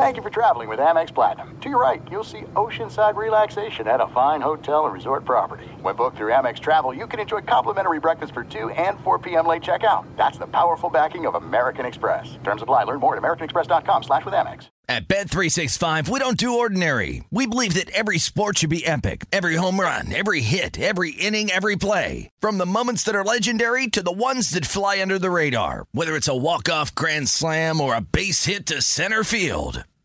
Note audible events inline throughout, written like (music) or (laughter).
Thank you for traveling with Amex Platinum. To your right, you'll see oceanside relaxation at a fine hotel and resort property. When booked through Amex Travel, you can enjoy complimentary breakfast for 2 and 4 p.m. late checkout. That's the powerful backing of American Express. Terms apply. Learn more at americanexpress.com slash with Amex. At Bet365, we don't do ordinary. We believe that every sport should be epic. Every home run, every hit, every inning, every play. From the moments that are legendary to the ones that fly under the radar. Whether it's a walk-off grand slam or a base hit to center field.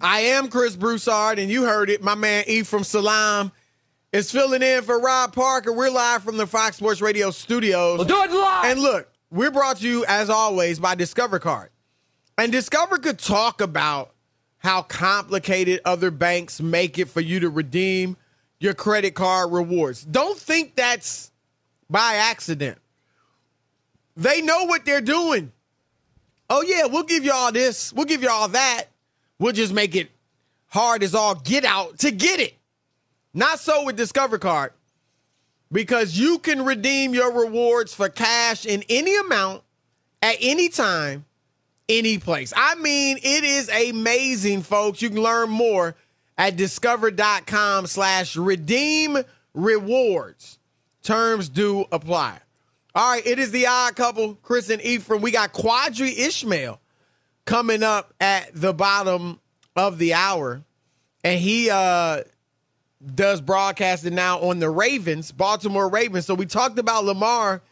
I am Chris Broussard, and you heard it. My man Ephraim Salaam is filling in for Rob Parker. We're live from the Fox Sports Radio studios. We'll do it live. And look, we're brought to you, as always, by Discover Card. And Discover could talk about how complicated other banks make it for you to redeem your credit card rewards. Don't think that's by accident. They know what they're doing. Oh, yeah, we'll give you all this, we'll give you all that. We'll just make it hard as all get out to get it. Not so with Discover Card because you can redeem your rewards for cash in any amount at any time, any place. I mean, it is amazing, folks. You can learn more at discover.com slash redeem rewards. Terms do apply. All right, it is the odd couple, Chris and Ephraim. We got Qadry Ismail coming up at the bottom of the hour. And he uh does broadcasting now on the Ravens, Baltimore Ravens. So we talked about Lamar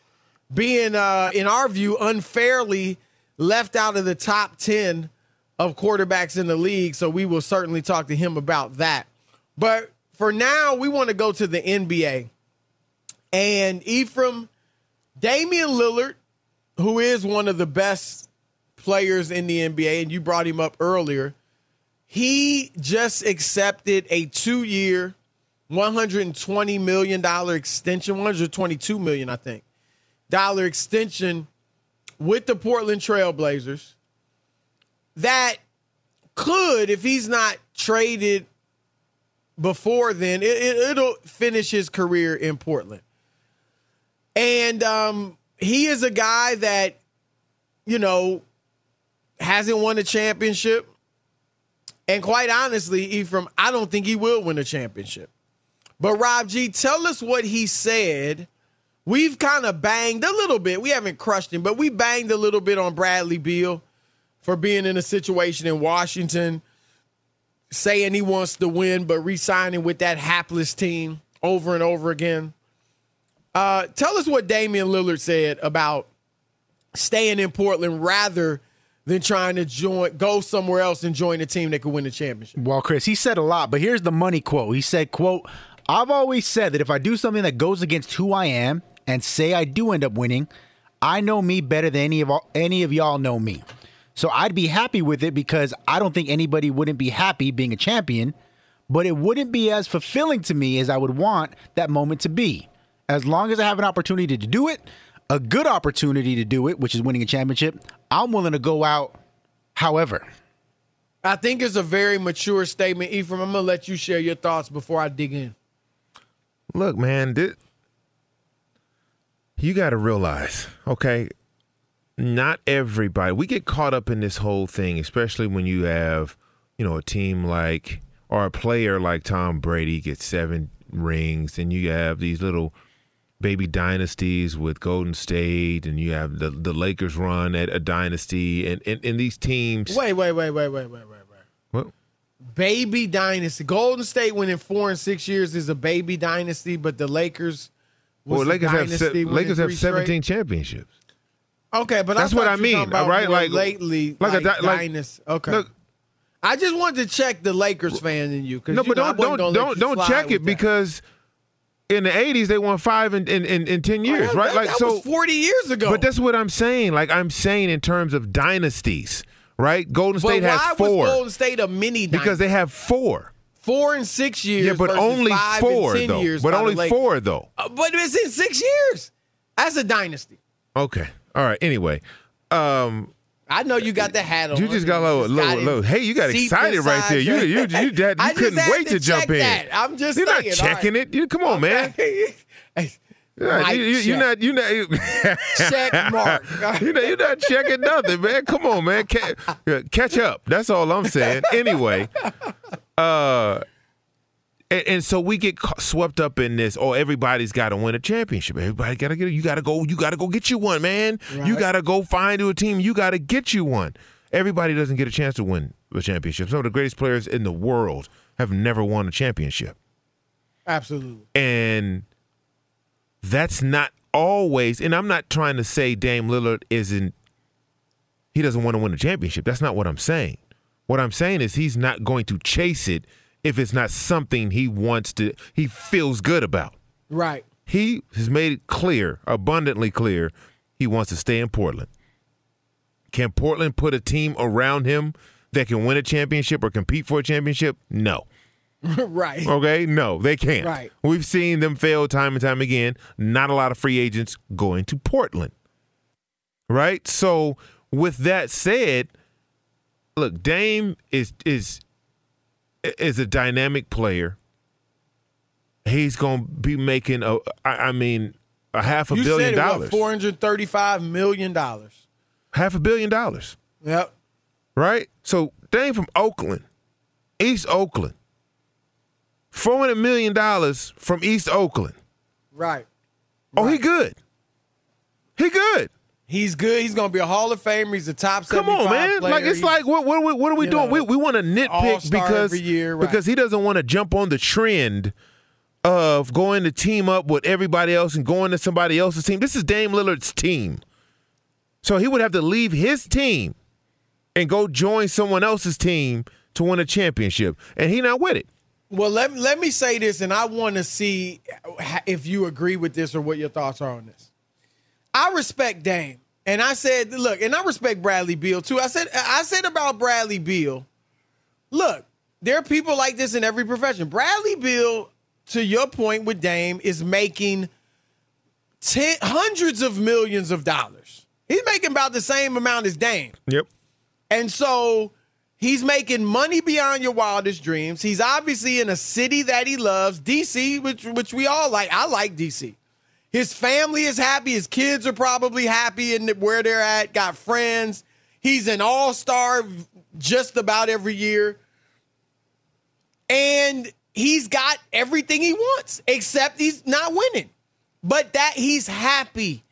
being uh in our view unfairly left out of the top 10 of quarterbacks in the league. So we will certainly talk to him about that. But for now, we want to go to the NBA. And Ephraim, Damian Lillard, who is one of the best players in the NBA, and you brought him up earlier. He just accepted a two-year, $120 million extension, $122 million, I think, dollar extension with the Portland Trailblazers that could, if he's not traded before then, it, will it, finish his career in Portland. And um, he is a guy that, you know, hasn't won a championship. And quite honestly, Ephraim, I don't think he will win a championship. But Rob G, tell us what he said. We've kind of banged a little bit. We haven't crushed him, but we banged a little bit on Bradley Beal for being in a situation in Washington, saying he wants to win, but re-signing with that hapless team over and over again. Uh, tell us what Damian Lillard said about staying in Portland rather than trying to join, go somewhere else and join a team that could win the championship. Well, Chris, he said a lot, but here's the money quote. He said, "quote I've always said that if I do something that goes against who I am and say I do end up winning, I know me better than any of all, any of y'all know me. So I'd be happy with it because I don't think anybody wouldn't be happy being a champion, but it wouldn't be as fulfilling to me as I would want that moment to be. As long as I have an opportunity to do it, a good opportunity to do it, which is winning a championship, I'm willing to go out however. I think it's a very mature statement. Ephraim, I'm going to let you share your thoughts before I dig in. Look, man, this, you got to realize, okay, not everybody. We get caught up in this whole thing, especially when you have, you know, a team like or a player like Tom Brady gets seven rings, and you have these little baby dynasties with Golden State, and you have the the Lakers run at a dynasty, and and, and these teams. Wait, wait, wait, wait, wait, wait, wait, wait. What? Baby dynasty. Golden State winning four and six years is a baby dynasty, but the Lakers. Was Well, Lakers have se- Lakers have three straight? seventeen championships. Okay, but That's I what I mean, right? Like- lately, like a like, like- dynasty. Okay. Look, I just wanted to check the Lakers fan in you. no, you but know, don't don't don't don't check it that. because in the '80s they won five in in, in, in ten years, Oh, right? that- like that so, was 40 years ago. But that's what I'm saying. Like I'm saying in terms of dynasties, right? Golden But State why has was four Golden State a mini dynasty? because they have four. four and six years. Yeah, but only four 10 though. But only four though. Uh, but it's in six years. That's a dynasty. Okay. All right. Anyway, um, I know you got the hat on. you just got a little, little, little. Hey, you got excited right there. You, you, you, you, that, (laughs) you couldn't wait to, jump check in. that. I'm just You're saying. not checking all it. You, come on, man. Okay. (laughs) Yeah, you, you, you're not. You're not. Check (laughs) mark. you know, you're not checking nothing, man. Come on, man. Ca- catch up. That's all I'm saying. Anyway, uh, and, and so we get swept up in this. Oh, everybody's got to win a championship. Everybody got to get. You got to go. You got to go get you one, man. You got to go find you a team. You got to get you one. Everybody doesn't get a chance to win a championship. Some of the greatest players in the world have never won a championship Absolutely. and that's not always. And I'm not trying to say Dame Lillard isn't. He doesn't want to win a championship. That's not what I'm saying. What I'm saying is he's not going to chase it if it's not something he wants to. He feels good about. Right. He has made it clear, abundantly clear, he wants to stay in Portland. Can Portland put a team around him that can win a championship or compete for a championship? No. (laughs) right. Okay, no, they can't. Right. We've seen them fail time and time again. Not a lot of free agents going to Portland. Right? So, with that said, look, Dame is is is a dynamic player. He's going to be making a I, I mean a half a you billion said it, dollars. four hundred thirty-five million dollars. half a billion dollars. Yep. right? So Dame from Oakland, East Oakland, four hundred million dollars from East Oakland. Right. Oh, he good. He good. He's good. He's going to be a Hall of Famer. He's a top. Come on, man. Player. Like it's He's- like what what what are we doing? know, we we want to nitpick because year, right. because he doesn't want to jump on the trend of going to team up with everybody else and going to somebody else's team. This is Dame Lillard's team. So he would have to leave his team and go join someone else's team to win a championship. And he not with it. Well, let let me say this, and I want to see if you agree with this or what your thoughts are on this. I respect Dame, and I said, look, and I respect Bradley Beal too. I said, I said about Bradley Beal. Look, there are people like this in every profession. Bradley Beal, to your point with Dame, is making ten, hundreds of millions of dollars. He's making about the same amount as Dame. Yep. And so he's making money beyond your wildest dreams. He's obviously in a city that he loves, DC, which which we all like. I like DC. His family is happy. His kids are probably happy in where they're at. Got friends. He's an all star just about every year. And he's got everything he wants, except he's not winning. But that he's happy.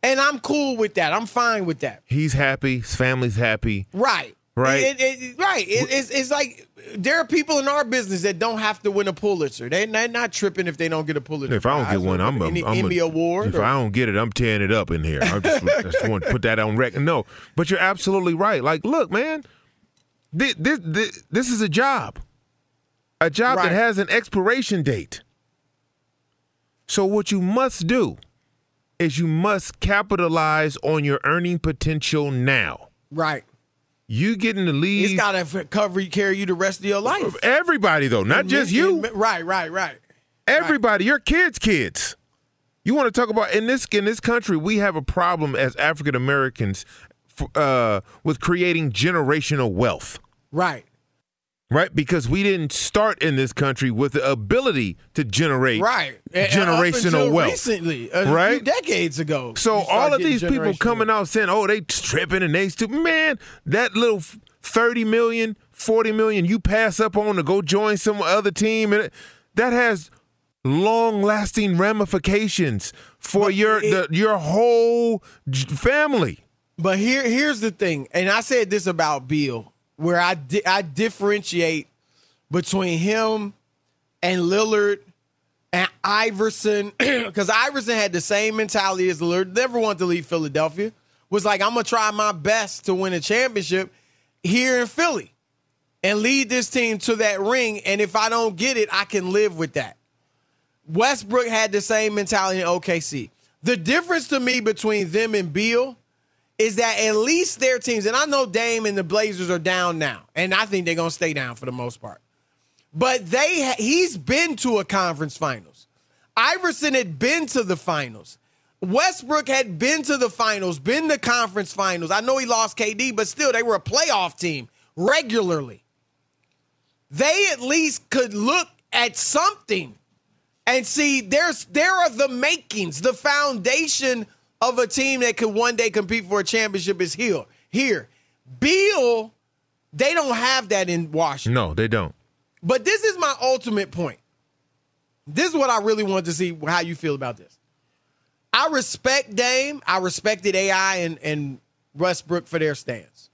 And I'm cool with that. I'm fine with that. He's happy. His family's happy. Right. Right. It, it, right. It, it's, it's like there are people in our business that don't have to win a Pulitzer. They, they're not tripping if they don't get a Pulitzer. If I don't get one, I'm a, any I'm Emmy a, award. If or- I don't get it, I'm tearing it up in here. I just, just want to put that on record. No, but you're absolutely right. Like, look, man, this this, this, this is a job, a job Right. that has an expiration date. So what you must do is you must capitalize on your earning potential now. right. You getting in the league. It's got to cover carry you the rest of your life. everybody though, not just you. Right. Right. Right. Everybody, your kids' kids. You want to talk about in this in this country, we have a problem as African Americans uh, with creating generational wealth, Right. Right? Because we didn't start in this country with the ability to generate Right. And- and up generational wealth. Recently, a few Right? decades ago. So all of these people coming out saying, "Oh, they tripping and they stupid." Man, that little f- 30 million, 40 million you pass up on to go join some other team and that has long-lasting ramifications for your the, your whole family. But here, here's the thing, and I said this about Beal, where I di- I differentiate between him and Lillard and Iverson, (clears throat) because Iverson had the same mentality as Lillard. Never wanted to leave Philadelphia. Was like, I'm gonna try my best to win a championship here in Philly and lead this team to that ring. And if I don't get it, I can live with that. Westbrook had the same mentality in OKC. The difference to me between them and Beal is that at least their teams, and I know Dame and the Blazers are down now, and I think they're gonna stay down for the most part. But they he's been to a conference finals. Iverson had been to the finals. Westbrook had been to the finals, been to conference finals. I know he lost KD, but still they were a playoff team regularly. They at least could look at something and see there's there are the makings, the foundation of a team that could one day compete for a championship is here. Here, Beal, they don't have that in Washington. No, they don't. But this is my ultimate point. This is what I really want to see how you feel about this. I respect Dame. I respected AI and, and Westbrook for their stance.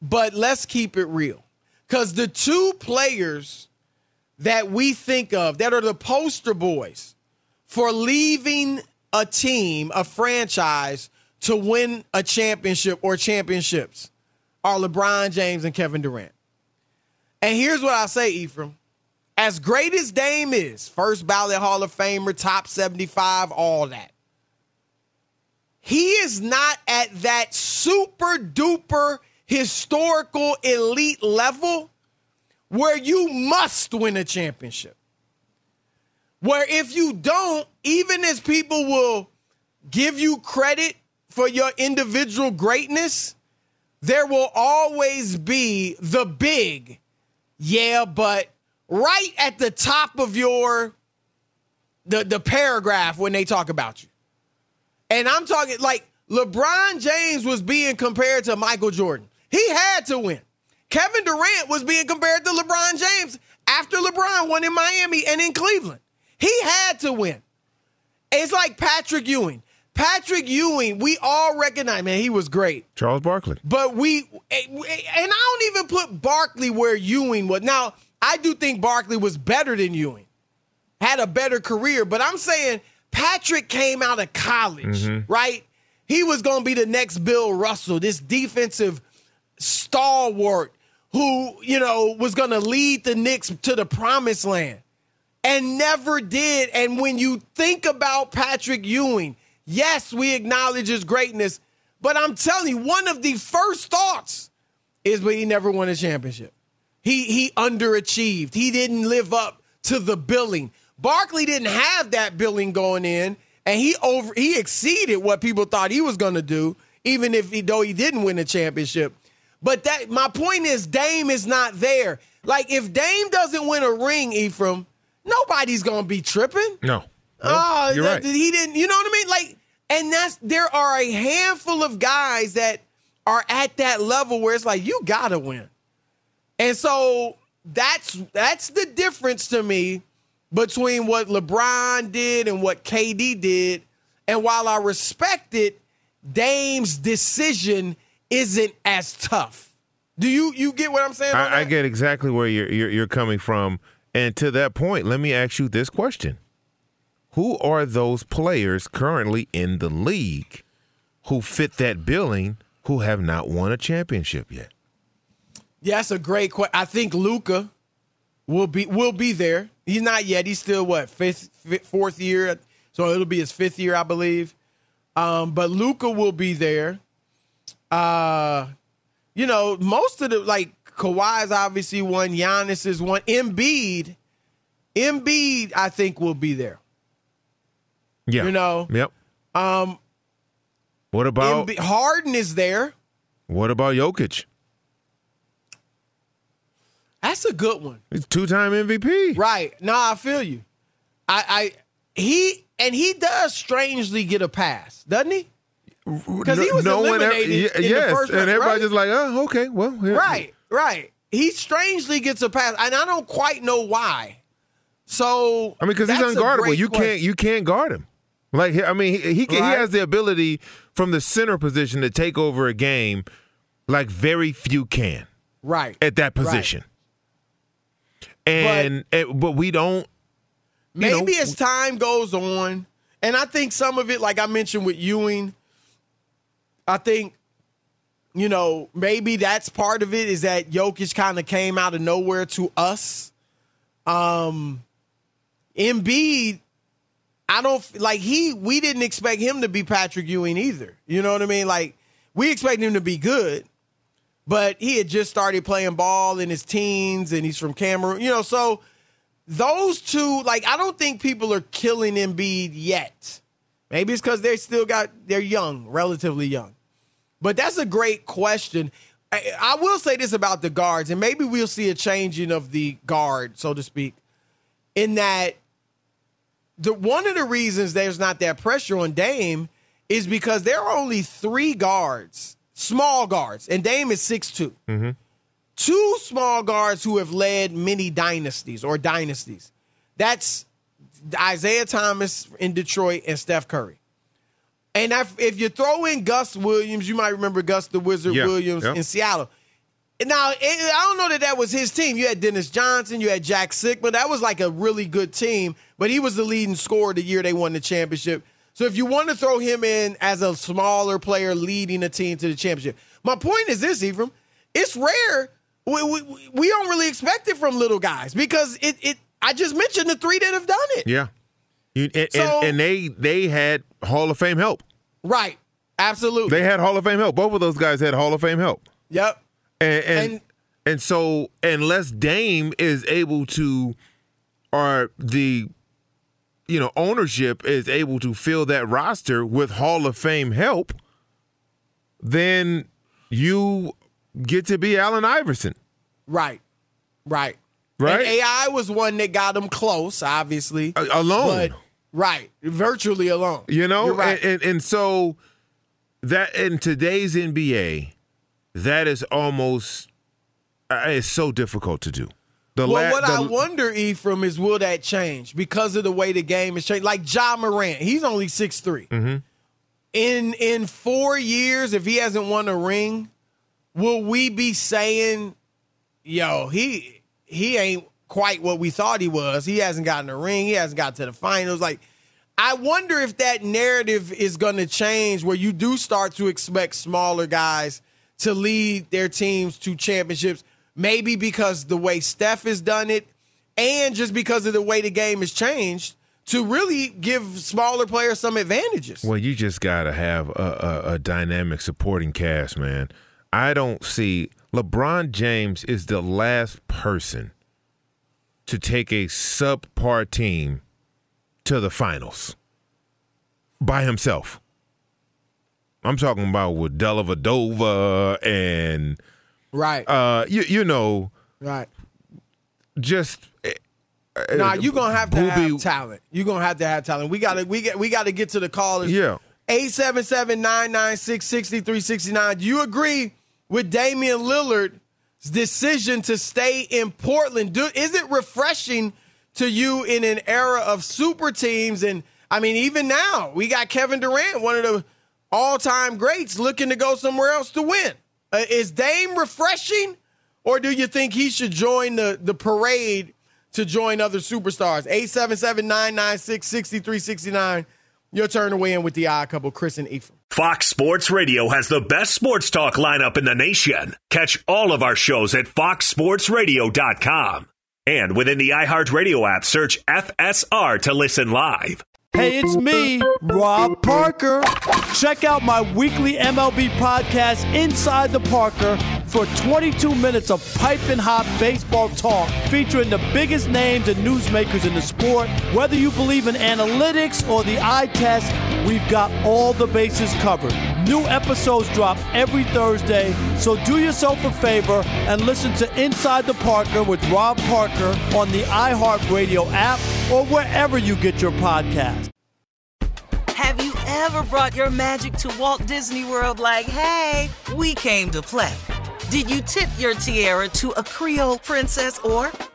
But let's keep it real. Because the two players that we think of that are the poster boys for leaving a team, a franchise, to win a championship or championships are LeBron James and Kevin Durant. And here's what I say, Ephraim. As great as Dame is, first ballot Hall of Famer, top 75, all that. He is not at that super duper historical elite level where you must win a championship. Where if you don't, even as people will give you credit for your individual greatness, there will always be the big, yeah, but right at the top of your the the paragraph when they talk about you. And I'm talking like LeBron James was being compared to Michael Jordan. He had to win. Kevin Durant was being compared to LeBron James after LeBron won in Miami and in Cleveland. He had to win. It's like Patrick Ewing. Patrick Ewing, we all recognize, man, he was great. Charles Barkley. But we, and I don't even put Barkley where Ewing was. Now, I do think Barkley was better than Ewing, had a better career. But I'm saying Patrick came out of college, mm-hmm. right? He was going to be the next Bill Russell, this defensive stalwart who, you know, was going to lead the Knicks to the promised land and never did. And when you think about Patrick Ewing, yes, we acknowledge his greatness, but I'm telling you, one of the first thoughts is but he never won a championship. He he underachieved. He didn't live up to the billing. Barkley didn't have that billing going in, and he over he exceeded what people thought he was going to do, even if he though he didn't win a championship. But that my point is, Dame is not there. Like if Dame doesn't win a ring, Ephraim, nobody's to be tripping. No. Oh, you're that- right. he didn't. You know what I mean? Like, and that's there are a handful of guys that are at that level where it's like you gotta win. And so that's that's the difference to me between what LeBron did and what KD did. And while I respect it, Dame's decision isn't as tough. Do you you get what I'm saying? I, I get exactly where you're, you're you're coming from, and to that point, let me ask you this question: Who are those players currently in the league who fit that billing who have not won a championship yet? Yeah, that's a great question. I think Luka will be will be there. He's not yet. He's still what fifth, fifth fourth year, so it'll be his fifth year, I believe. Um, but Luka will be there. Uh, you know, most of the like Kawhi's obviously one. Giannis is one. Embiid, Embiid, I think will be there. Yeah, You know, Yep. um, What about Harden is there. what about Jokic? That's a good one. He's two-time MVP. Right. No, I feel you. I, I he and he does strangely get a pass, doesn't he? Because he was ever- eliminated ye- in the yes, and round, everybody right? just like, oh, okay, well, here- Right, right. He strangely gets a pass, and I don't quite know why. So I mean, because he's unguardable. You question. can't you can't guard him. Like I mean, he he, can, Right. he has the ability from the center position to take over a game like very few can right at that position. And it- but we don't. you know, Maybe as time goes on, and I think some of it, like I mentioned with Ewing, I think, you know, maybe that's part of it is that Jokic kind of came out of nowhere to us. Um, Embiid, I don't like he. We didn't expect him to be Patrick Ewing either. You know what I mean? Like we expect him to be good, but he had just started playing ball in his teens, and he's from Cameroon. You know, so those two, like, I don't think people are killing Embiid yet. Maybe it's because they still got they're young, relatively young. But that's a great question. I, I will say this about the guards, and maybe we'll see a changing of the guard, so to speak, in that the one of the reasons there's not that pressure on Dame is because there are only three guards, small guards, and Dame is 6'2 mm-hmm. two small guards who have led many dynasties or dynasties. That's Isaiah Thomas in Detroit and Steph Curry. And if, if you throw in Gus Williams, you might remember Gus the Wizard Yeah, Williams yeah. in Seattle. Now, it, I don't know that that was his team. You had Dennis Johnson, you had Jack Sikma. That was like a really good team, but he was the leading scorer the year they won the championship. So if you want to throw him in as a smaller player leading a team to the championship, my point is this, Ephraim: it's rare. We, we, we don't really expect it from little guys because it, it. I just mentioned the three that have done it. Yeah. You, and, So- and, and they they had Hall of Fame help. Right. Absolutely. They had Hall of Fame help. Both of those guys had Hall of Fame help. yep. And and, And- and so unless Dame is able to or the you know ownership is able to fill that roster with Hall of Fame help, then you get to be Allen Iverson. Right. Right. Right? And AI was one that got him close, obviously. Alone. But right. Virtually alone. You know, right. and, and and so that in today's NBA, that is almost uh, it's so difficult to do. The well, la- what the- I wonder, Ephraim, is will that change because of the way the game is changed? Like Ja Morant, he's only 6'3". Mm-hmm. In in four years, if he hasn't won a ring, will we be saying, yo, he he ain't quite what we thought he was. He hasn't gotten a ring. He hasn't got to the finals. Like, I wonder if that narrative is going to change where you do start to expect smaller guys to lead their teams to championships. Maybe because the way Steph has done it, and just because of the way the game has changed, to really give smaller players some advantages. Well, you just got to have a, a, a dynamic supporting cast, man. I don't see LeBron James is the last person to take a subpar team to the finals by himself. I'm talking about with Dellavedova and Right. uh, you you know right. just uh, Nah, you're gonna have to Booby- have talent. You're gonna have to have talent. We gotta we get we gotta get to the callers. Yeah. 877 996 6369. Do you agree with Damian Lillard's decision to stay in Portland? Do, is it refreshing to you in an era of super teams? And I mean, even now, we got Kevin Durant, one of the all time greats, looking to go somewhere else to win. Uh, is Dame refreshing, or do you think he should join the, the parade to join other superstars? 877 996 6369. Your turn to win with the odd couple, Chris and Ephraim. Fox Sports Radio has the best sports talk lineup in the nation. Catch all of our shows at foxsportsradio.com. And within the iHeartRadio app, search FSR to listen live. Hey, it's me, Rob Parker. Check out my weekly MLB podcast, Inside the Parker, for 22 minutes of piping hot baseball talk featuring the biggest names and newsmakers in the sport. Whether you believe in analytics or the eye test, we've got all the bases covered. New episodes drop every Thursday, so do yourself a favor and listen to Inside the Parker with Rob Parker on the iHeartRadio app or wherever you get your podcast. Have you ever brought your magic to Walt Disney World like, hey, we came to play? Did you tip your tiara to a Creole princess or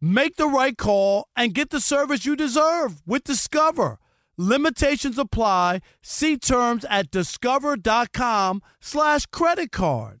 Make the right call and get the service you deserve with Discover. Limitations apply. See terms at discover.com slash credit card.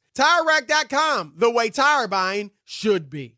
TireRack.com, the way tire buying should be.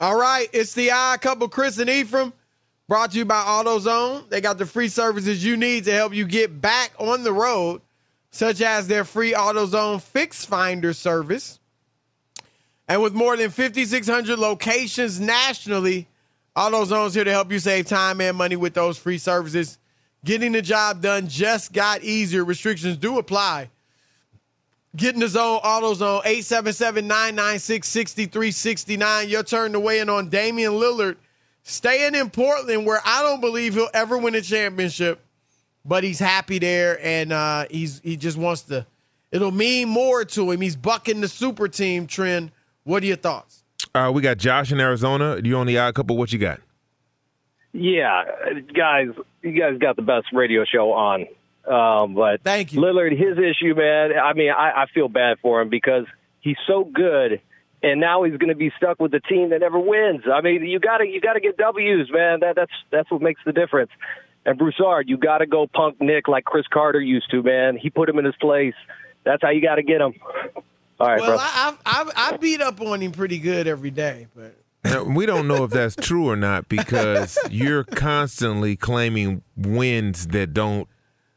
All right, it's the Odd Couple Chris and Ephraim, brought to you by AutoZone. They got the free services you need to help you get back on the road. such as their free AutoZone Fix Finder service. And with more than 5,600 locations nationally, AutoZone's here to help you save time and money with those free services. Getting the job done just got easier. Restrictions do apply. Get in the zone, AutoZone, 877-996-6369. Your turn to weigh in on Damian Lillard staying in Portland where I don't believe he'll ever win a championship, but he's happy there and uh, he's he just wants to it'll mean more to him. He's bucking the super team trend. What are your thoughts? Uh, we got Josh in Arizona. You on the odd couple? What you got? Yeah, guys, you guys got the best radio show on. Um, but thank you, Lillard. His issue, man. I mean, I, I feel bad for him because he's so good, and now he's going to be stuck with a team that never wins. I mean, you got to you got to get W's, man. That that's that's what makes the difference. And Broussard, you got to go punk Nick like Cris Carter used to, man. He put him in his place. That's how you got to get him. All right, well, bro. I, I I beat up on him pretty good every day, but Now, we don't know if that's true or not because you're constantly claiming wins that don't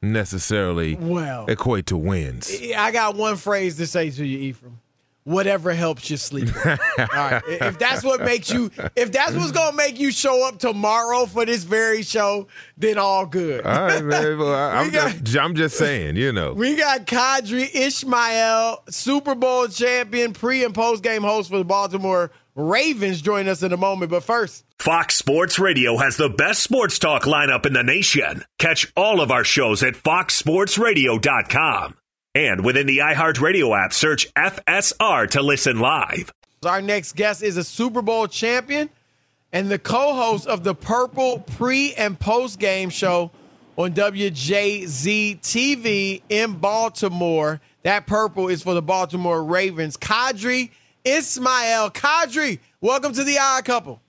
necessarily Well. equate to wins. I got one phrase to say to you, Ephraim. Whatever helps you sleep. (laughs) All right. If that's what makes you, if that's what's gonna make you show up tomorrow for this very show, then all good. All right, man. (laughs) Well, I, I'm, got- just, I'm just saying, you know. We got Qadry Ismail, Super Bowl champion, pre and post game host for the Baltimore Ravens, join us in a moment. But first, Fox Sports Radio has the best sports talk lineup in the nation. Catch all of our shows at foxsportsradio.com. And within the iHeartRadio app, search FSR to listen live. our next guest is a Super Bowl champion and the co host of the Purple pre and post game show on WJZ TV in Baltimore. That purple is for the Baltimore Ravens. Qadry Ismail. Kadri, welcome to the Odd Couple.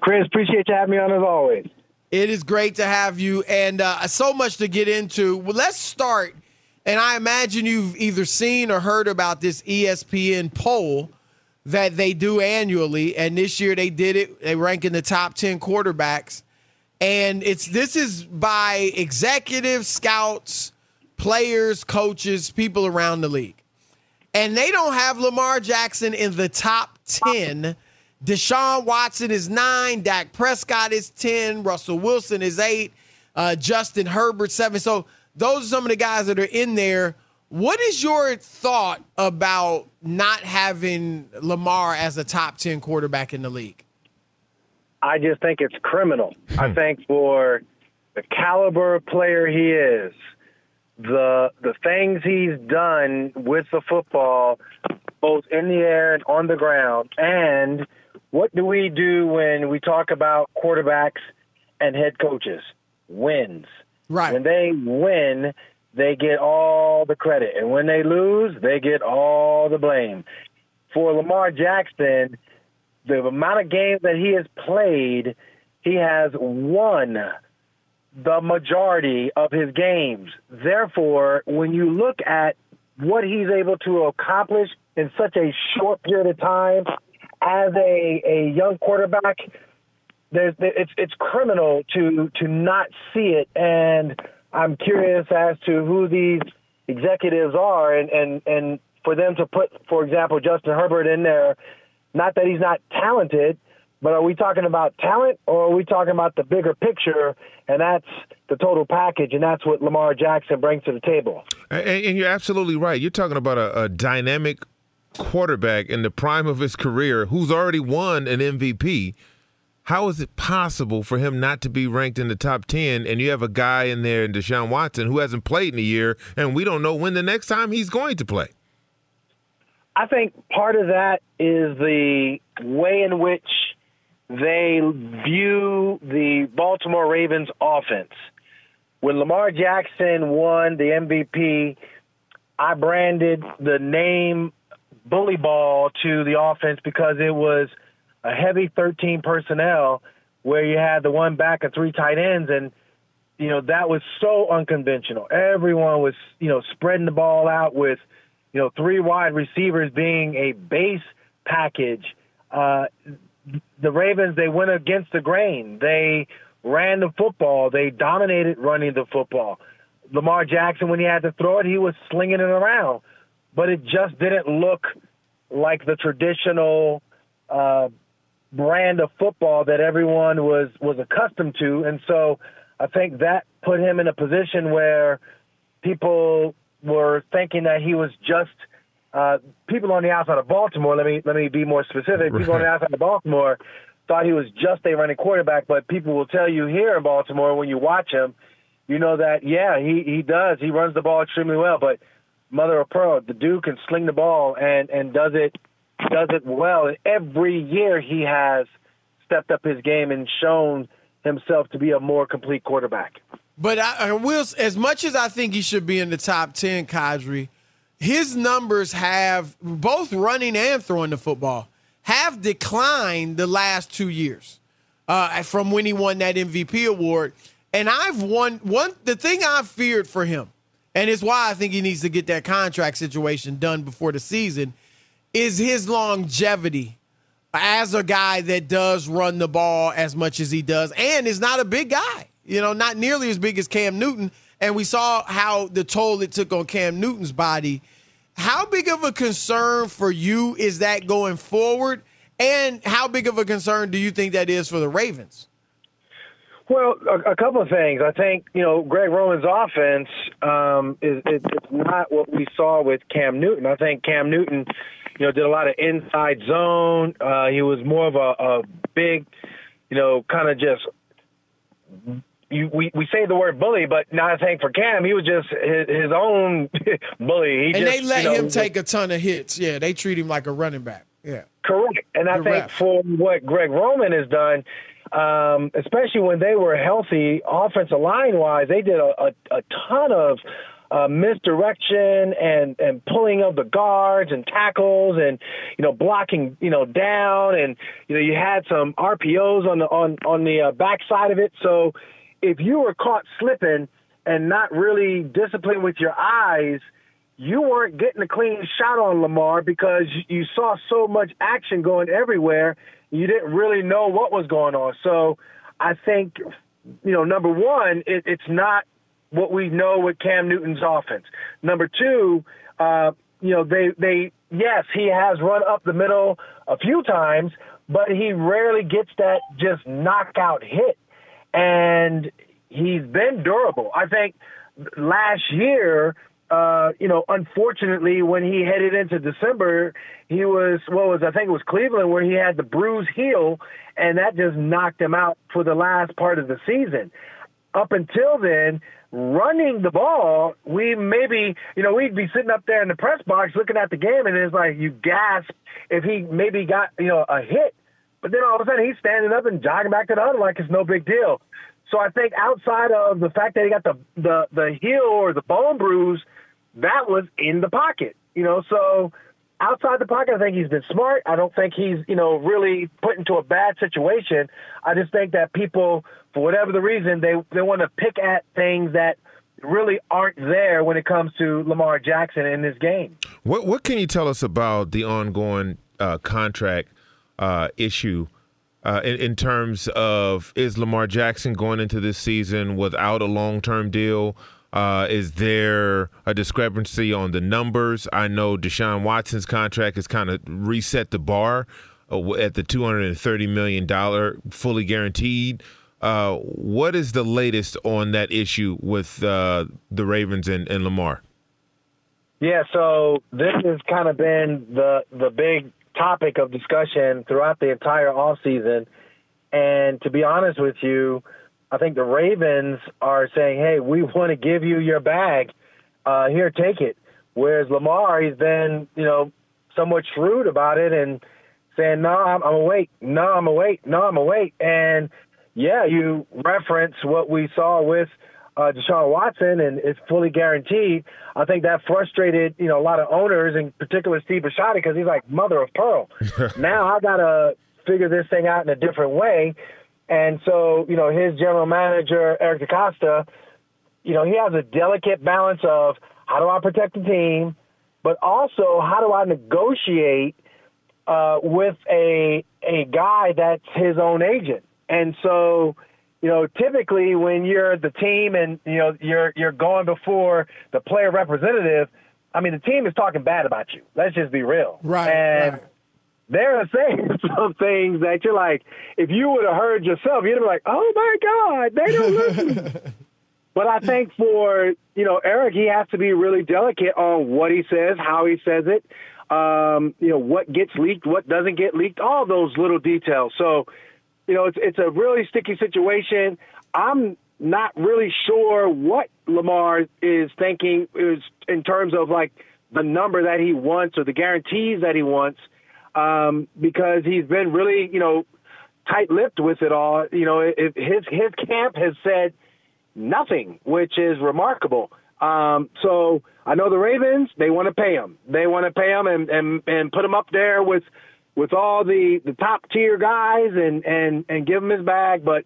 Chris, appreciate you having me on as always. It is great to have you, and uh, so much to get into. Well, let's start. And I imagine you've either seen or heard about this ESPN poll that they do annually, and this year they did it. They rank in the top ten quarterbacks, and it's this is by executives, scouts, players, coaches, people around the league, and they don't have Lamar Jackson in the top ten. Deshaun Watson is nine. Dak Prescott is 10. Russell Wilson is eight. Uh, Justin Herbert, seven. So those are some of the guys that are in there. What is your thought about not having Lamar as a top 10 quarterback in the league? I just think it's criminal. (laughs) I think for the caliber of player he is, the the things he's done with the football, both in the air and on the ground, and what do we do when we talk about quarterbacks and head coaches? Wins. Right. When they win, they get all the credit, and when they lose, they get all the blame. For Lamar Jackson, the amount of games that he has played, he has won the majority of his games. Therefore, when you look at what he's able to accomplish in such a short period of time as a, a young quarterback, there's it's it's criminal to to not see it and I'm curious as to who these executives are and and and for them to put for example Justin Herbert in there not that he's not talented but are we talking about talent or are we talking about the bigger picture and that's the total package and that's what Lamar Jackson brings to the table And, and you're absolutely right. You're talking about a, a dynamic quarterback in the prime of his career who's already won an MVP. How is it possible for him not to be ranked in the top 10 and you have a guy in there in Deshaun Watson who hasn't played in a year and we don't know when the next time he's going to play? I think part of that is the way in which they view the Baltimore Ravens offense. When Lamar Jackson won the MVP, I branded the name bully ball to the offense because it was a heavy 13 personnel where you had the one back and three tight ends and you know that was so unconventional. Everyone was, you know, spreading the ball out with you know, three wide receivers being a base package. Uh, the Ravens, they went against the grain. They ran the football. They dominated running the football. Lamar Jackson, when he had to throw it, he was slinging it around, but it just didn't look like the traditional uh, brand of football that everyone was was accustomed to, and so I think that put him in a position where people were thinking that he was just uh, people on the outside of Baltimore. Let me let me be more specific. (laughs) People on the outside of Baltimore thought he was just a running quarterback, but people will tell you here in Baltimore when you watch him, you know that yeah he he does he runs the ball extremely well, but mother of pearl, the dude can sling the ball and and does it does it well. And every year he has stepped up his game and shown himself to be a more complete quarterback. But I, I will, as much as I think he should be in the top ten, Qadry, his numbers have both running and throwing the football have declined the last two years uh, from when he won that MVP award. And I've won one. The thing I've feared for him, and it's why I think he needs to get that contract situation done before the season, is his longevity as a guy that does run the ball as much as he does and is not a big guy. You know, not nearly as big as Cam Newton. And we saw how the toll it took on Cam Newton's body. How big of a concern for you is that going forward? And how big of a concern do you think that is for the Ravens? Well, a, a couple of things. I think you know Greg Roman's offense um, is it, it's not what we saw with Cam Newton. I think Cam Newton, you know, did a lot of inside zone. Uh, he was more of a, a big, you know, kind of just you, we we say the word bully, but not a thing for Cam. He was just his, his own (laughs) bully. He and just, they let you know, him take a ton of hits. Yeah, they treat him like a running back. Yeah. Correct. And I The think ref. for what Greg Roman has done, um, especially when they were healthy, offensive line wise, they did a, a, a ton of uh, misdirection and and pulling of the guards and tackles and you know blocking you know down and you know you had some RPOs on the on on the uh, backside of it. So if you were caught slipping and not really disciplined with your eyes, you weren't getting a clean shot on Lamar because you saw so much action going everywhere. You didn't really know what was going on. So I think, you know, number one, it, it's not what we know with Cam Newton's offense. Number two, uh, you know, they, they, yes, he has run up the middle a few times, but he rarely gets that just knockout hit. And he's been durable. I think last year, uh, you know, unfortunately, when he headed into December, he was what was I think it was Cleveland where he had the bruised heel, and that just knocked him out for the last part of the season. Up until then, running the ball, we maybe you know we'd be sitting up there in the press box looking at the game, and it's like you gasp if he maybe got you know a hit, but then all of a sudden he's standing up and jogging back to the other like it's no big deal. So I think outside of the fact that he got the the the heel or the bone bruise, that was in the pocket. You know, so outside the pocket, I think he's been smart. I don't think he's you know really put into a bad situation. I just think that people, for whatever the reason, they they want to pick at things that really aren't there when it comes to Lamar Jackson in this game. What what can you tell us about the ongoing uh, contract uh, issue uh, in, in terms of is Lamar Jackson going into this season without a long term deal? Uh, is there a discrepancy on the numbers? I know Deshaun Watson's contract has kind of reset the bar uh, at the $230 million fully guaranteed. Uh, what is the latest on that issue with uh, the Ravens and, and Lamar? Yeah, so this has kind of been the the big topic of discussion throughout the entire offseason. And to be honest with you, I think the Ravens are saying, "Hey, we (laughs) want to give you your bag. Uh, here, take it." Whereas Lamar, he's been, you know, somewhat shrewd about it and saying, "No, I'm, I'm wait. No, I'm wait. No, I'm wait." And yeah, you reference what we saw with uh, Deshaun Watson, and it's fully guaranteed. I think that frustrated, you know, a lot of owners, in particular Steve Bisciotti, because he's like mother of pearl. (laughs) now I gotta figure this thing out in a different way. And so, you know, his general manager Eric DeCosta, you know, he has a delicate balance of how do I protect the team, but also how do I negotiate uh, with a a guy that's his own agent. And so you know, typically when you're the team and you know you're you're going before the player representative, I mean the team is talking bad about you. Let's just be real. Right. And right. they're (laughs) saying some things that you're like, if you would have heard yourself, you'd be like, oh my God, they don't listen. (laughs) but I think for you know Eric, he has to be really delicate on what he says, how he says it. Um, you know what gets leaked, what doesn't get leaked, all those little details. So you know, it's it's a really sticky situation. I'm not really sure what Lamar is thinking is in terms of like the number that he wants or the guarantees that he wants, um, because he's been really, you know, tight-lipped with it all. You know, his his camp has said nothing, which is remarkable. Um, so I know the Ravens, they want to pay him. They want to pay him and, and, and put him up there with with all the, the top tier guys and, and, and give him his bag. But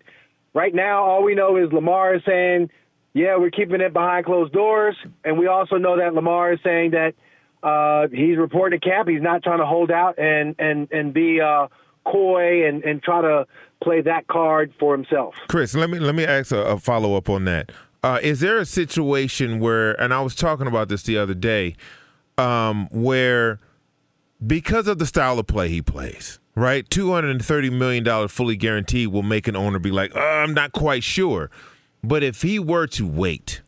right now, all we know is Lamar is saying, yeah, we're keeping it behind closed doors. And we also know that Lamar is saying that uh, he's reporting to camp. He's not trying to hold out and, and, and be uh, coy and, and try to play that card for himself. Chris, let me let me ask a, a follow up on that. Uh, is there a situation where, and I was talking about this the other day, um, where because of the style of play he plays, right? $230 million fully guaranteed will make an owner be like, oh, I'm not quite sure. But if he were to wait,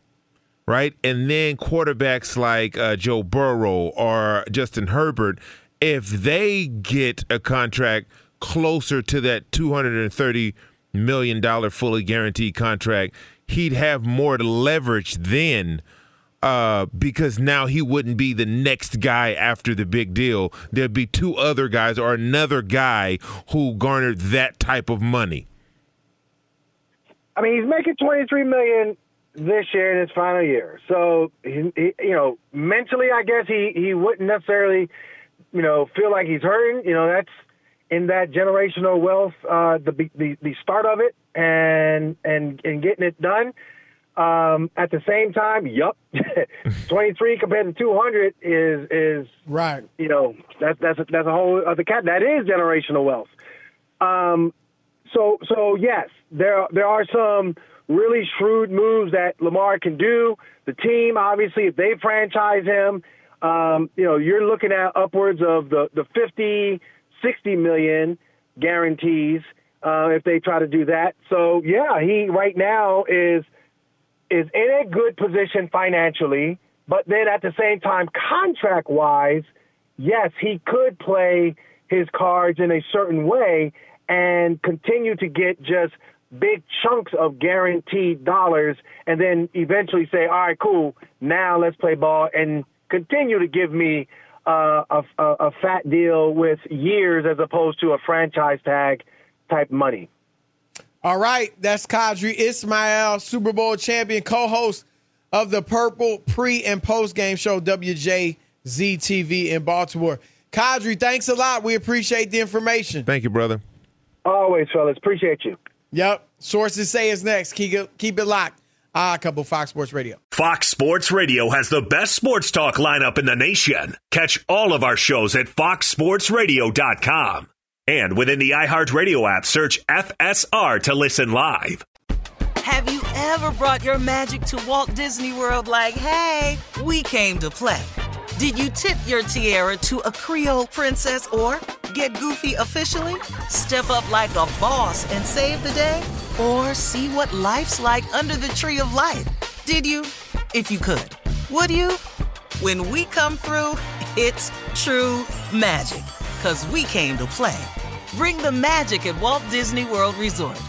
right, and then quarterbacks like uh, Joe Burrow or Justin Herbert, if they get a contract closer to that $230 million fully guaranteed contract, he'd have more leverage then – uh, because now he wouldn't be the next guy after the big deal. There'd be two other guys or another guy who garnered that type of money. I mean, he's making twenty three million this year in his final year. So, he, he, you know, mentally, I guess he he wouldn't necessarily, you know, feel like he's hurting. You know, that's in that generational wealth, uh, the the the start of it, and and and getting it done. Um, at the same time, yup, (laughs) 23 compared to 200 is is right. You know, that's that's a, that's a whole other cat. That is generational wealth. Um, so so yes, there there are some really shrewd moves that Lamar can do. The team, obviously, if they franchise him, um, you know, you're looking at upwards of the the 50, 60 million guarantees uh, if they try to do that. So yeah, he right now is is in a good position financially, but then at the same time, contract wise, yes, he could play his cards in a certain way and continue to get just big chunks of guaranteed dollars and then eventually say, all right, cool, now let's play ball and continue to give me uh, a, a, a fat deal with years as opposed to a franchise tag type money. All right, that's Qadry Ismail, Super Bowl champion, co-host of the Purple pre and post game show WJZ TV in Baltimore. Qadry, thanks a lot. We appreciate the information. Thank you, brother. Always, fellas. Appreciate you. Yep. Sources say is next. Keep it, keep it locked. Ah, couple Fox Sports Radio. Fox Sports Radio has the best sports talk lineup in the nation. Catch all of our shows at foxsportsradio.com. And within the iHeartRadio app, search FSR to listen live. Have you ever brought your magic to Walt Disney World like, hey, we came to play? Did you tip your tiara to a Creole princess or get goofy officially? Step up like a boss and save the day? Or see what life's like under the tree of life? Did you? If you could. Would you? When we come through, it's true magic. Cause we came to play. Bring the magic at Walt Disney World Resort.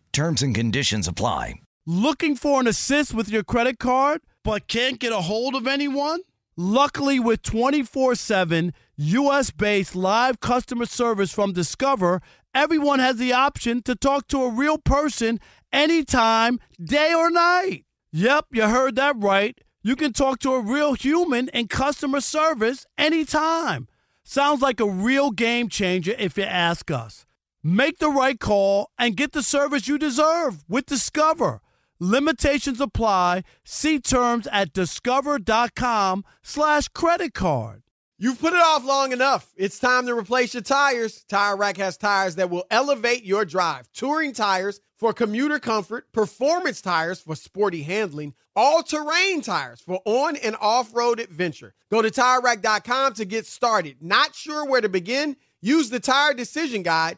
Terms and conditions apply. Looking for an assist with your credit card, but can't get a hold of anyone? Luckily, with 24 7 US based live customer service from Discover, everyone has the option to talk to a real person anytime, day or night. Yep, you heard that right. You can talk to a real human in customer service anytime. Sounds like a real game changer if you ask us. Make the right call and get the service you deserve with Discover. Limitations apply. See terms at discover.com slash credit card. You've put it off long enough. It's time to replace your tires. Tire Rack has tires that will elevate your drive. Touring tires for commuter comfort, performance tires for sporty handling, all-terrain tires for on and off-road adventure. Go to TireRack.com to get started. Not sure where to begin? Use the Tire Decision Guide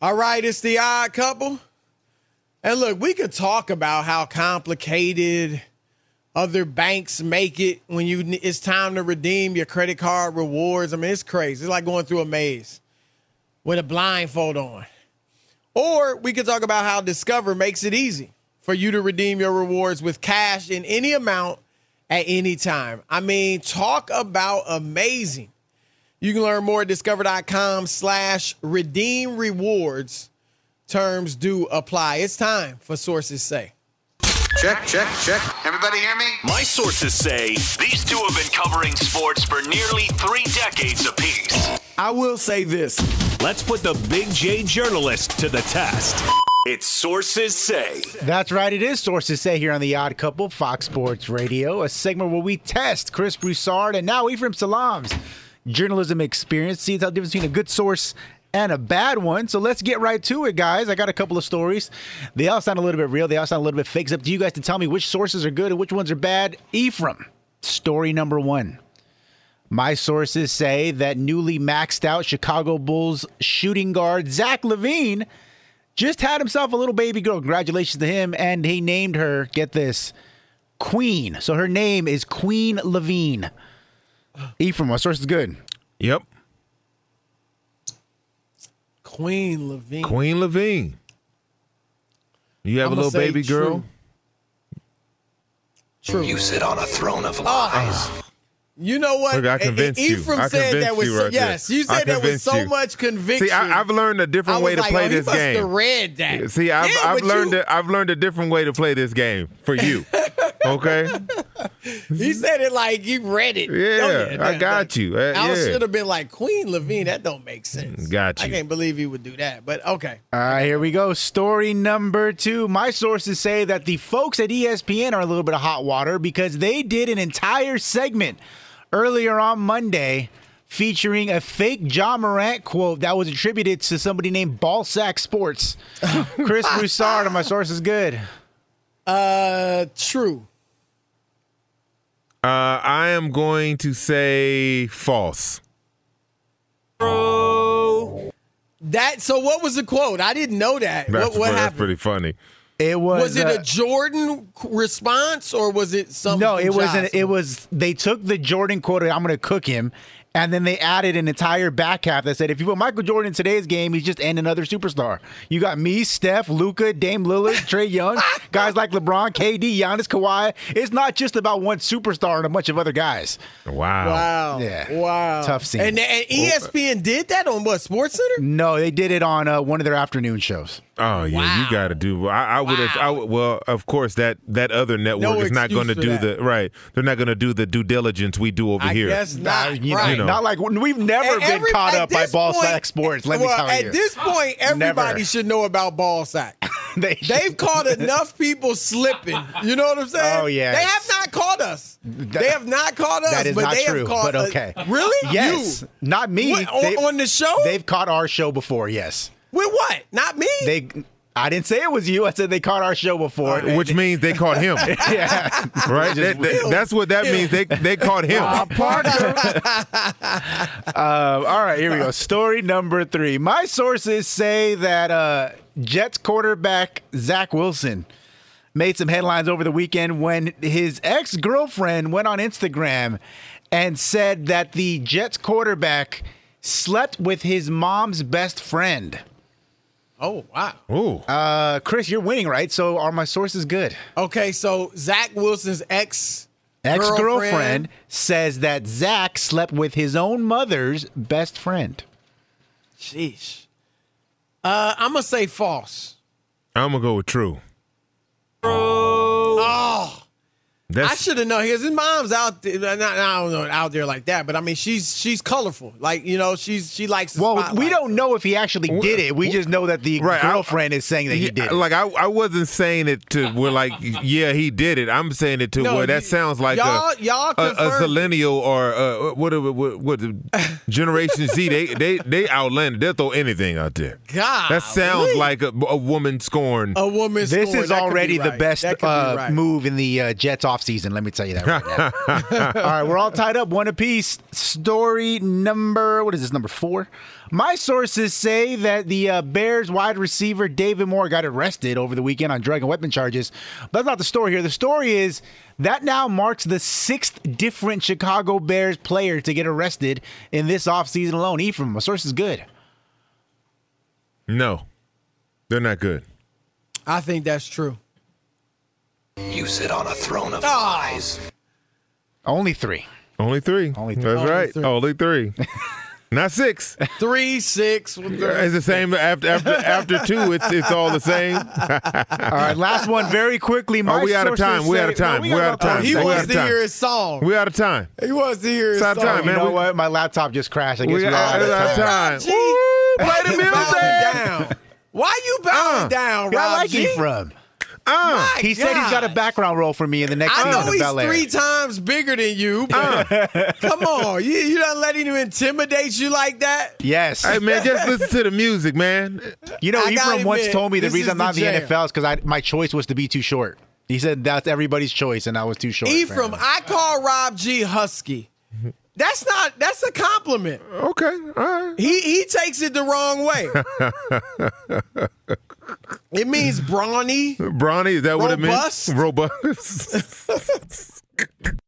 All right, it's the odd couple. And look, we could talk about how complicated other banks make it when you it's time to redeem your credit card rewards. I mean, it's crazy. It's like going through a maze with a blindfold on. Or we could talk about how Discover makes it easy for you to redeem your rewards with cash in any amount at any time. I mean, talk about amazing. You can learn more at discover.com slash redeem rewards. Terms do apply. It's time for Sources Say. Check, check, check. Everybody hear me? My sources say these two have been covering sports for nearly three decades apiece. I will say this. Let's put the Big J journalist to the test. It's Sources Say. That's right. It is Sources Say here on The Odd Couple, Fox Sports Radio, a segment where we test Chris Broussard and now Ephraim Salaam's journalism experience, see the difference between a good source and a bad one. So let's get right to it, guys. I got a couple of stories. They all sound a little bit real. They all sound a little bit fake. It's up to you guys to tell me which sources are good and which ones are bad. Ephraim, story number one. My sources say that newly maxed out Chicago Bulls shooting guard Zach LaVine just had himself a little baby girl. Congratulations to him. And he named her, get this, Queen. So her name is Queen LaVine. (gasps) Ephraim, my source is good. Yep. Queen LaVine. Queen LaVine. You have I'ma a little say baby girl. True. You sit on a throne of ah. lies. You know what? Look, I E- E- convinced you. Ephraim I said that was you so, right there. yes. You said that with convinced so you. much conviction. See, I, I've learned a different way to like, play oh, this must game. have read that. See, I've, Yeah, I've learned you- it. I've learned a different way to play this game for you. (laughs) Okay. He said it like you read it. Yeah, Oh, I got that- you. Uh, I yeah. should have been like Queen LaVine. That don't make sense. Got you. I can't believe he would do that. But okay. All right, here we go. Story number two. My sources say that the folks at ESPN are a little bit of hot water because they did an entire segment earlier on Monday featuring a fake Ja Morant quote that was attributed to somebody named Ballsack Sports. (laughs) Chris Broussard on my source is good. Uh, true. Uh, I am going to say false. Bro. That. So what was the quote? I didn't know that. That's, what what that's happened? pretty funny. It was. Was it uh, a Jordan response or was it something? No, it wasn't. It was. They took the Jordan quote. I'm going to cook him. And then they added an entire back half that said, if you put Michael Jordan in today's game, he's just and another superstar. You got me, Steph, Luka, Dame Lillard, Trae Young, (laughs) guys like LeBron, KD, Giannis, Kawhi. It's not just about one superstar and a bunch of other guys. Wow. Wow. Yeah. Wow. Tough scene. And, and ESPN did that on what Sports Center? No, they did it on uh, one of their afternoon shows. Oh yeah, you got to do. I, I would have. I would, well, of course that that other network No is not going to do that. the right. They're not going to do the due diligence we do over I here. guess not. You know. Not like we've never been every- caught up by ball point- sack sports. Let well, me tell at you. At this point, everybody Never. should know about ball sack. (laughs) They They've caught enough people slipping. You know what I'm saying? Oh, yeah. They have not caught us. they have not caught us. That is but not they true, Have caught but us- okay. really? Yes, You. not me. What, on, They- on the show? They've caught our show before. Yes, With what? Not me. they. I didn't say it was you. I said they caught our show before. Which (laughs) means they caught him, (laughs) yeah, right? That- that- that's what that means. They they caught him. (laughs) Uh, all right, here we go. Story number three. My sources say that uh, Jets quarterback Zach Wilson made some headlines over the weekend when his ex girlfriend went on Instagram and said that the Jets quarterback slept with his mom's best friend. Oh, wow. Ooh. Uh, Chris, you're winning, right? So are my sources good? Okay, so Zach Wilson's ex Ex girlfriend says that Zach slept with his own mother's best friend. Sheesh. Uh, I'm gonna say false. I'm gonna go with true. Oh, I should have known. His his mom's out there. Not, I don't know out there like that, but I mean, she's she's colorful. Like you know, she's she likes. The Well, spotlight. we don't know if he actually did it. We just know that the Right, I- girlfriend is saying that he did. it. Like I, I wasn't saying it to where like (laughs) yeah he did it. I'm saying it to No, where that you- sounds like y'all- a y'all a, a confirmed- millennial or uh, what what what Generation Z. They they they outlandish. They'll throw anything out there. God, That sounds like a, a woman scorn. a woman. Scorned. This scored. is That could be already the right. best That be uh, right. move in the uh, Jets offseason. Let me tell you that right now. (laughs) all right, we're all tied up, one apiece. Story number, what is this, number four? My sources say that the uh, Bears wide receiver David Moore got arrested over the weekend on drug and weapon charges. But that's not the story here. The story is that now marks the sixth different Chicago Bears player to get arrested in this offseason alone. Ephraim, my source is good. No, they're not good. I think that's true. You sit on a throne of Ah. lies. Only three. Only three. Only three. That's Only right. three. Only three. (laughs) not six. Three, six. It's the same after after after two. It's it's all the same. All right, last one very quickly. My Oh, we out of sources time. We say- out of time. No, we We got out of about time. He We wants of to time. hear his song. We out of time. He wants to hear his It's out of song. time, man. You know we- what? My laptop just crashed. I guess We we are out out of of time. time. Woo, why play the you bowing music. down? Why you bowing Uh, down, Yeah, Rob I like G? Ephraim. Uh, My He said he's got a background role for me in the next I season know of he's Bel Air. three times bigger than you. Uh. But (laughs) come on, you you not letting him intimidate you like that? Yes. hey man, just listen to the music, man. you know, I gotta Ephraim once admit, told me the this reason is I'm not the in the. NFL is because my choice was to be too short. He said that's everybody's choice, and I was too short. Ephraim, apparently. I call Rob G husky. That's not. That's a compliment. Okay, all right. He he takes it the wrong way. (laughs) it means brawny. Brawny, is that what it Robust? means? Robust. (laughs)